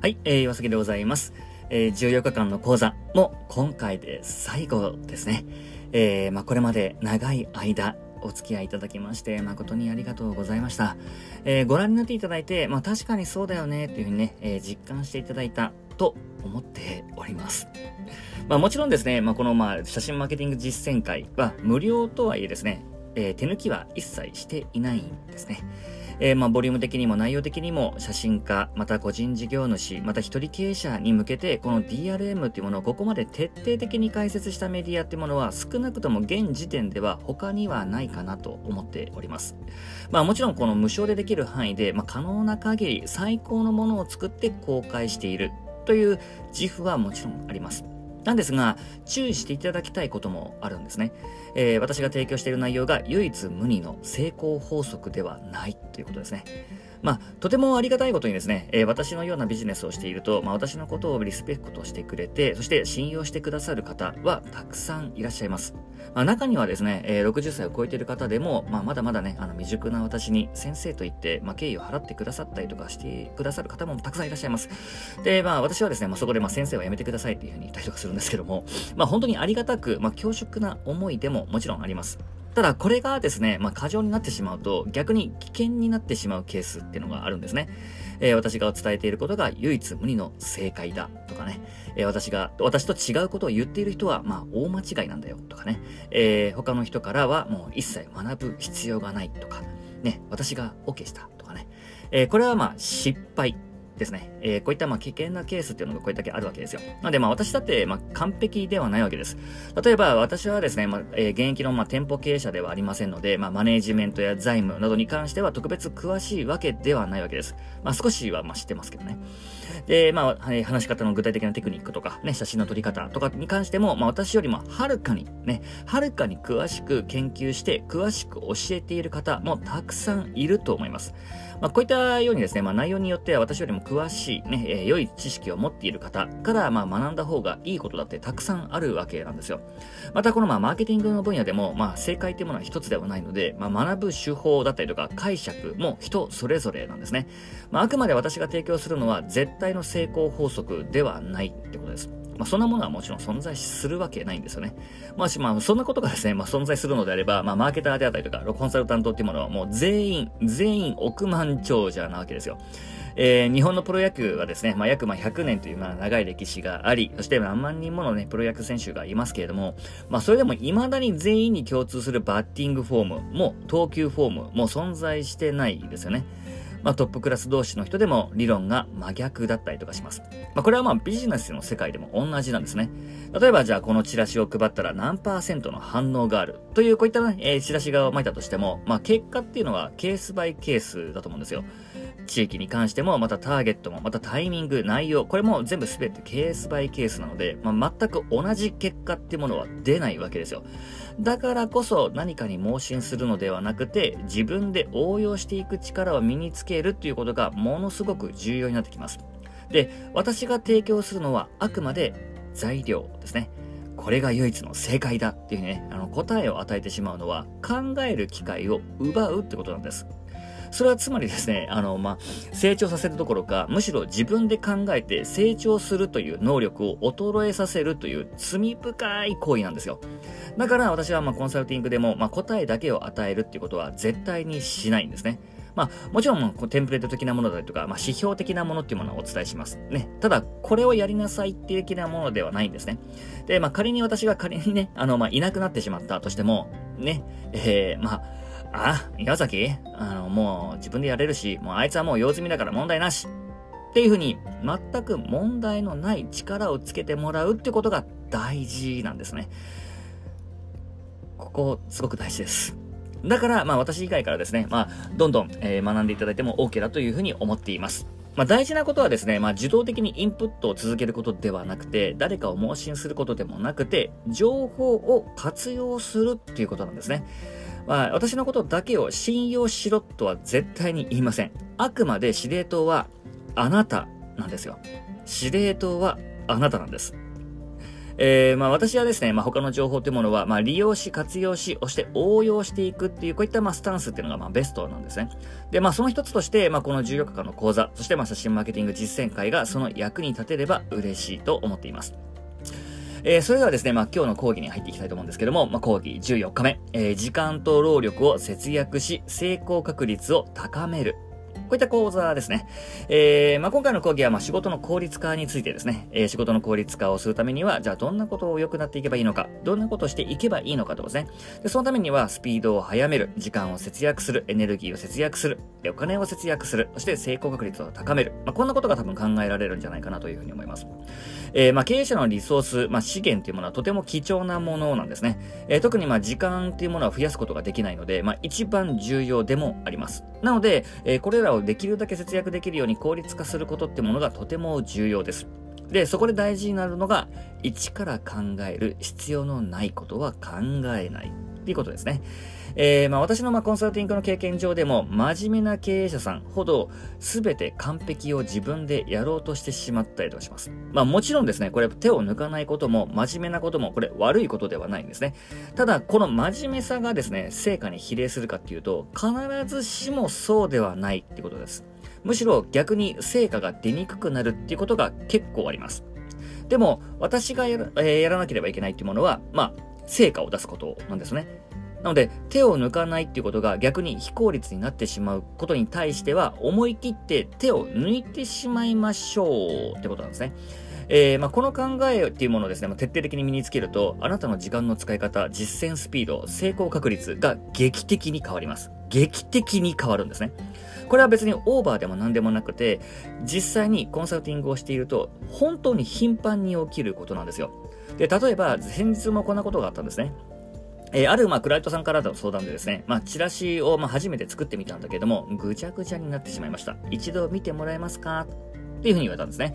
はい、えー、岩崎でございます。えー、14日間の講座も今回で最後ですね。えー、まあ、これまで長い間、お付き合いいただきまして、誠にありがとうございました。えー、ご覧になっていただいて、まあ、確かにそうだよね、というふうにね、えー、実感していただいたと思っております。まあ、もちろんですね、まあ、この、ま、写真マーケティング実践会は無料とはいえですね、えー、手抜きは一切していないんですね。えー、まあ、ボリューム的にも内容的にも写真家、また個人事業主、また一人経営者に向けて、この DRM っていうものをここまで徹底的に解説したメディアっていうものは少なくとも現時点では他にはないかなと思っております。まあもちろんこの無償でできる範囲で、まあ、可能な限り最高のものを作って公開しているという自負はもちろんあります。なんですが、注意していただきたいこともあるんですね。えー、私が提供している内容が唯一無二の成功法則ではないということですね。まあ、とてもありがたいことにですね、えー、私のようなビジネスをしていると、まあ、私のことをリスペクトしてくれて、そして信用してくださる方はたくさんいらっしゃいます。まあ、中にはですね、えー、60歳を超えている方でも、まあ、まだまだね、あの未熟な私に先生と言って、まあ、敬意を払ってくださったりとかしてくださる方もたくさんいらっしゃいます。で、まあ、私はですね、まあ、そこで、まあ、先生はやめてくださいっていうふうに言ったりとかするんですけども、まあ、本当にありがたく、まあ、恐縮な思いでももちろんあります。ただ、これがですね、まあ、過剰になってしまうと、逆に危険になってしまうケースっていうのがあるんですね。えー、私が伝えていることが唯一無二の正解だとかね、えー、私が、私と違うことを言っている人は、まあ、大間違いなんだよとかね、えー、他の人からはもう一切学ぶ必要がないとか、ね、私が OK したとかね、えこれはまあ、失敗。ですね。えー、こういったまあ危険なケースっていうのがこれだけあるわけですよ。なのでまあ私だってまあ完璧ではないわけです。例えば私はですね、まあ、え、現役のまあ店舗経営者ではありませんので、まあマネージメントや財務などに関しては特別詳しいわけではないわけです。まあ少しはまあ知ってますけどね。で、まあ、はい、話し方の具体的なテクニックとか、ね、写真の撮り方とかに関しても、まあ私よりもはるかにね、はるかに詳しく研究して、詳しく教えている方もたくさんいると思います。まあこういったようにですね、まあ内容によっては私よりも詳しいね、えー、良い知識を持っている方から、まあ、学んだ方がいいことだってたくさんあるわけなんですよ。また、この、まあ、マーケティングの分野でも、まあ、正解っていうものは一つではないので、まあ、学ぶ手法だったりとか解釈も人それぞれなんですね。まあ、あくまで私が提供するのは絶対の成功法則ではないってことです。まあ、そんなものはもちろん存在するわけないんですよね。まあ、まあ、そんなことがですね、まあ、存在するのであれば、まあ、マーケターであったりとか、コンサルタントっていうものはもう全員、全員億万長者なわけですよ。えー、日本のプロ野球はですね、まあ、約まあ100年というまあ長い歴史があり、そして何万人ものね、プロ野球選手がいますけれども、まあ、それでも未だに全員に共通するバッティングフォームも、投球フォームも存在してないですよね。まあ、トップクラス同士の人でも理論が真逆だったりとかします。まあ、これはまあビジネスの世界でも同じなんですね。例えばじゃあこのチラシを配ったら何パーセントの反応があるというこういったね、えー、チラシが巻いたとしても、まあ、結果っていうのはケースバイケースだと思うんですよ。地域に関しても、またターゲットも、またタイミング、内容、これも全部すべてケースバイケースなので、まあ、全く同じ結果っていうものは出ないわけですよ。だからこそ何かに盲信するのではなくて、自分で応用していく力を身につけるっていうことがものすごく重要になってきます。で、私が提供するのはあくまで材料ですね。これが唯一の正解だっていうね、あの答えを与えてしまうのは考える機会を奪うってことなんです。それはつまりですね、あの、まあ、成長させるどころか、むしろ自分で考えて成長するという能力を衰えさせるという罪深い行為なんですよ。だから私はまあコンサルティングでも、まあ、答えだけを与えるっていうことは絶対にしないんですね。まあ、もちろん、テンプレート的なものだとか、まあ、指標的なものっていうものをお伝えします。ね。ただ、これをやりなさいっていう的なものではないんですね。で、まあ、仮に私が仮にね、あの、まあ、いなくなってしまったとしても、ね、えー、まあ、あ、岩崎？あの、もう自分でやれるし、もうあいつはもう用済みだから問題なし。っていうふうに、全く問題のない力をつけてもらうってことが大事なんですね。ここ、すごく大事です。だから、まあ私以外からですね、まあ、どんどん、えー、学んでいただいても OK だというふうに思っています。まあ大事なことはですね、まあ受動的にインプットを続けることではなくて、誰かを盲信することでもなくて、情報を活用するっていうことなんですね。まあ、私のことだけを信用しろとは絶対に言いません。あくまで司令塔はあなたなんですよ。司令塔はあなたなんです。えー、まあ私はですね、まあ他の情報というものは、まあ利用し、活用し、そして応用していくっていう、こういったまあスタンスっていうのがまあベストなんですね。で、まあその一つとして、まあこの14日間の講座、そしてまあ写真マーケティング実践会がその役に立てれば嬉しいと思っています。えー、それではですね、まあ、今日の講義に入っていきたいと思うんですけども、まあ、講義14日目、えー、時間と労力を節約し、成功確率を高める。こういった講座ですね。えー、まあ、今回の講義は、まあ、仕事の効率化についてですね、えー、仕事の効率化をするためには、じゃあどんなことを良くなっていけばいいのか、どんなことをしていけばいいのかとですね。で、そのためには、スピードを速める、時間を節約する、エネルギーを節約する、お金を節約する、そして成功確率を高める。まあ、こんなことが多分考えられるんじゃないかなというふうに思います。えー、まあ、経営者のリソース、まあ、資源というものはとても貴重なものなんですね。えー、特にまあ、時間というものは増やすことができないので、まあ、一番重要でもあります。なので、えー、これらをできるだけ節約できるように効率化することってものがとても重要です。で、そこで大事になるのが、一から考える必要のないことは考えないっていうことですね。えー、まあ私のまあコンサルティングの経験上でも、真面目な経営者さんほど、すべて完璧を自分でやろうとしてしまったりとかします。まあもちろんですね、これ手を抜かないことも、真面目なことも、これ悪いことではないんですね。ただ、この真面目さがですね、成果に比例するかっていうと、必ずしもそうではないってことです。むしろ逆に成果が出にくくなるっていうことが結構あります。でも、私がやら,、えー、やらなければいけないっていうものは、まあ、成果を出すことなんですね。なので、手を抜かないっていうことが逆に非効率になってしまうことに対しては、思い切って手を抜いてしまいましょうってことなんですね。えー、まあ、この考えっていうものをですね、まあ、徹底的に身につけると、あなたの時間の使い方、実践スピード、成功確率が劇的に変わります。劇的に変わるんですね。これは別にオーバーでも何でもなくて、実際にコンサルティングをしていると、本当に頻繁に起きることなんですよ。で、例えば、先日もこんなことがあったんですね。えー、ある、まあ、クライトさんからの相談でですね、まあ、チラシを、まあ、初めて作ってみたんだけども、ぐちゃぐちゃになってしまいました。一度見てもらえますか？っていうふうに言われたんですね。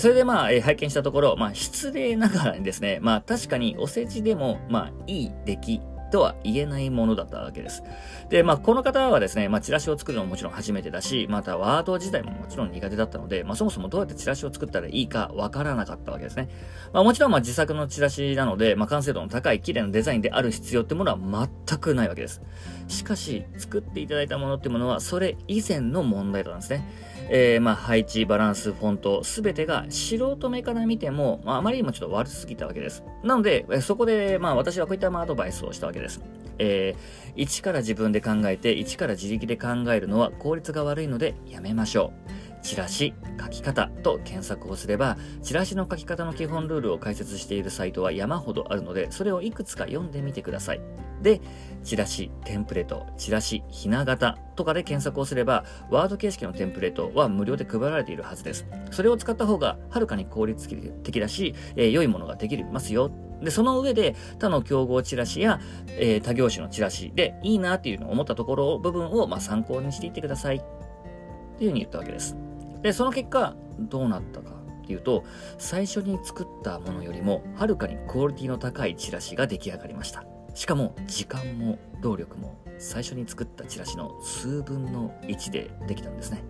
それでまあ、えー、拝見したところ、まあ、失礼ながらにですね、まあ、確かにお世辞でも、まあ、いい出来とは言えないものだったわけです。で、まあ、この方はですね、まあ、チラシを作るのももちろん初めてだし、またワード自体ももちろん苦手だったので、まあ、そもそもどうやってチラシを作ったらいいかわからなかったわけですね。まあ、もちろん、ま、自作のチラシなので、まあ、完成度の高い綺麗なデザインである必要ってものは全くないわけです。しかし、作っていただいたものってものは、それ以前の問題だったんですね。えー、まあ、配置、バランス、フォント、すべてが素人目から見ても、まあ、あまりにもちょっと悪すぎたわけです。なので、そこで、まあ、私はこういったアドバイスをしたわけです。ですえー、一から自分で考えて、一から自力で考えるのは効率が悪いのでやめましょう。チラシ、書き方と検索をすれば、チラシの書き方の基本ルールを解説しているサイトは山ほどあるので、それをいくつか読んでみてください。で、チラシ、テンプレート、チラシ、ひな形とかで検索をすれば、ワード形式のテンプレートは無料で配られているはずです。それを使った方がはるかに効率的だし、えー、良いものができますよ。で、その上で他の競合チラシや、えー、他業種のチラシでいいなっていうのを思ったところ、部分をまあ参考にしていってください。っていうふうに言ったわけです。で、その結果、どうなったかっていうと、最初に作ったものよりも、はるかにクオリティの高いチラシが出来上がりました。しかも、時間も動力も、最初に作ったチラシの数分の1でできたんですね。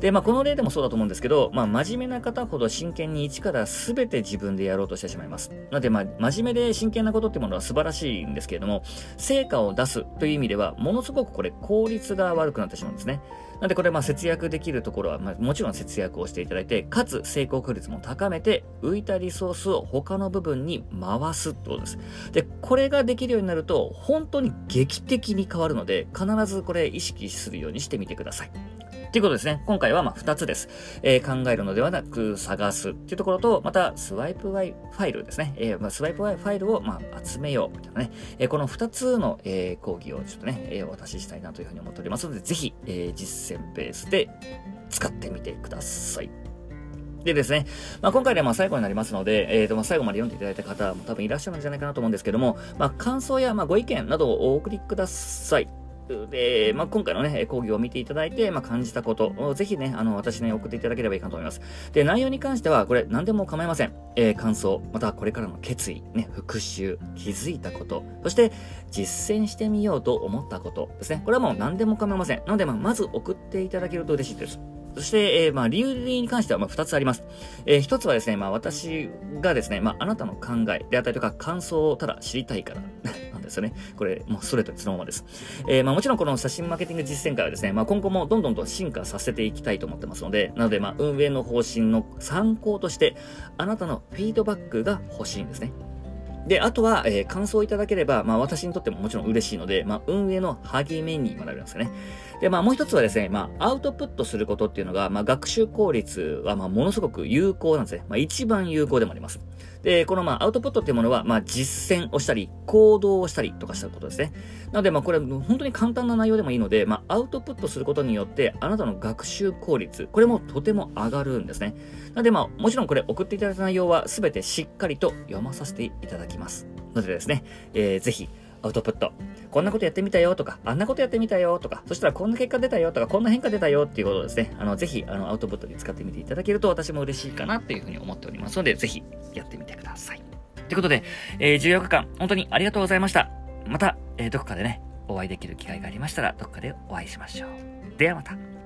で、まあ、この例でもそうだと思うんですけど、まあ、真面目な方ほど真剣に一から全て自分でやろうとしてしまいます。なので、まあ、真面目で真剣なことってものは素晴らしいんですけれども、成果を出すという意味では、ものすごくこれ効率が悪くなってしまうんですね。なんでこれまあ節約できるところは、まあ、もちろん節約をしていただいて、かつ成功確率も高めて、浮いたリソースを他の部分に回すってことです。で、これができるようになると、本当に劇的に変わるので、必ずこれ意識するようにしてみてください。ということですね。今回はま2つです。えー、考えるのではなく探すっていうところと、またスワイプワイファイルですね。えー、まあ、スワイプワイファイルをま集めようみたいなね。えー、この2つの、え講義をちょっとね、えお渡ししたいなというふうに思っておりますので、ぜひ、え実践ベースで使ってみてください。でですね、まあ、今回でまあ最後になりますので、えー、とまあ最後まで読んでいただいた方も多分いらっしゃるんじゃないかなと思うんですけども、まあ、感想やまあご意見などをお送りください。で、まあ、今回のね、講義を見ていただいて、まあ、感じたことをぜひね、あの、私に送っていただければいいかと思います。で、内容に関しては、これ何でも構いません。えー、感想、またこれからの決意、ね、復習、気づいたこと、そして実践してみようと思ったことですね。これはもう何でも構いません。なので、まあ、まず送っていただけると嬉しいです。そして、えー、まあ、理由に関しては、まあ、二つあります。えー、一つはですね、まあ、私がですね、まあ、あなたの考えであったりとか、感想をただ知りたいからですよね。これ、もうストレートにそのままです。えー、まあ、もちろんこの写真マーケティング実践会はですね、まあ、今後もどんどんと進化させていきたいと思ってますので、なので、まあ、運営の方針の参考として、あなたのフィードバックが欲しいんですね。で、あとは、えー、感想いただければ、まあ私にとってももちろん嬉しいので、まあ運営の励みにもなりますよね。で、まあもう一つはですね、まあアウトプットすることっていうのが、まあ学習効率はまあものすごく有効なんですね。まあ一番有効でもあります。で、このまあアウトプットっていうものは、まあ実践をしたり、行動をしたりとかしたことですね。なのでまあこれ本当に簡単な内容でもいいので、まあアウトプットすることによって、あなたの学習効率、これもとても上がるんですね。なのでまあもちろんこれ送っていただいた内容は全てしっかりと読まさせていただきます。のでですね、えー、ぜひアウトプット。こんなことやってみたよとか、あんなことやってみたよとか、そしたらこんな結果出たよとか、こんな変化出たよっていうことをですね、あの、ぜひ、あの、アウトプットに使ってみていただけると私も嬉しいかなっていうふうに思っておりますので、ぜひやってみてください。ということで、えー、14日間、本当にありがとうございました。また、えー、どこかでね、お会いできる機会がありましたら、どこかでお会いしましょう。ではまた。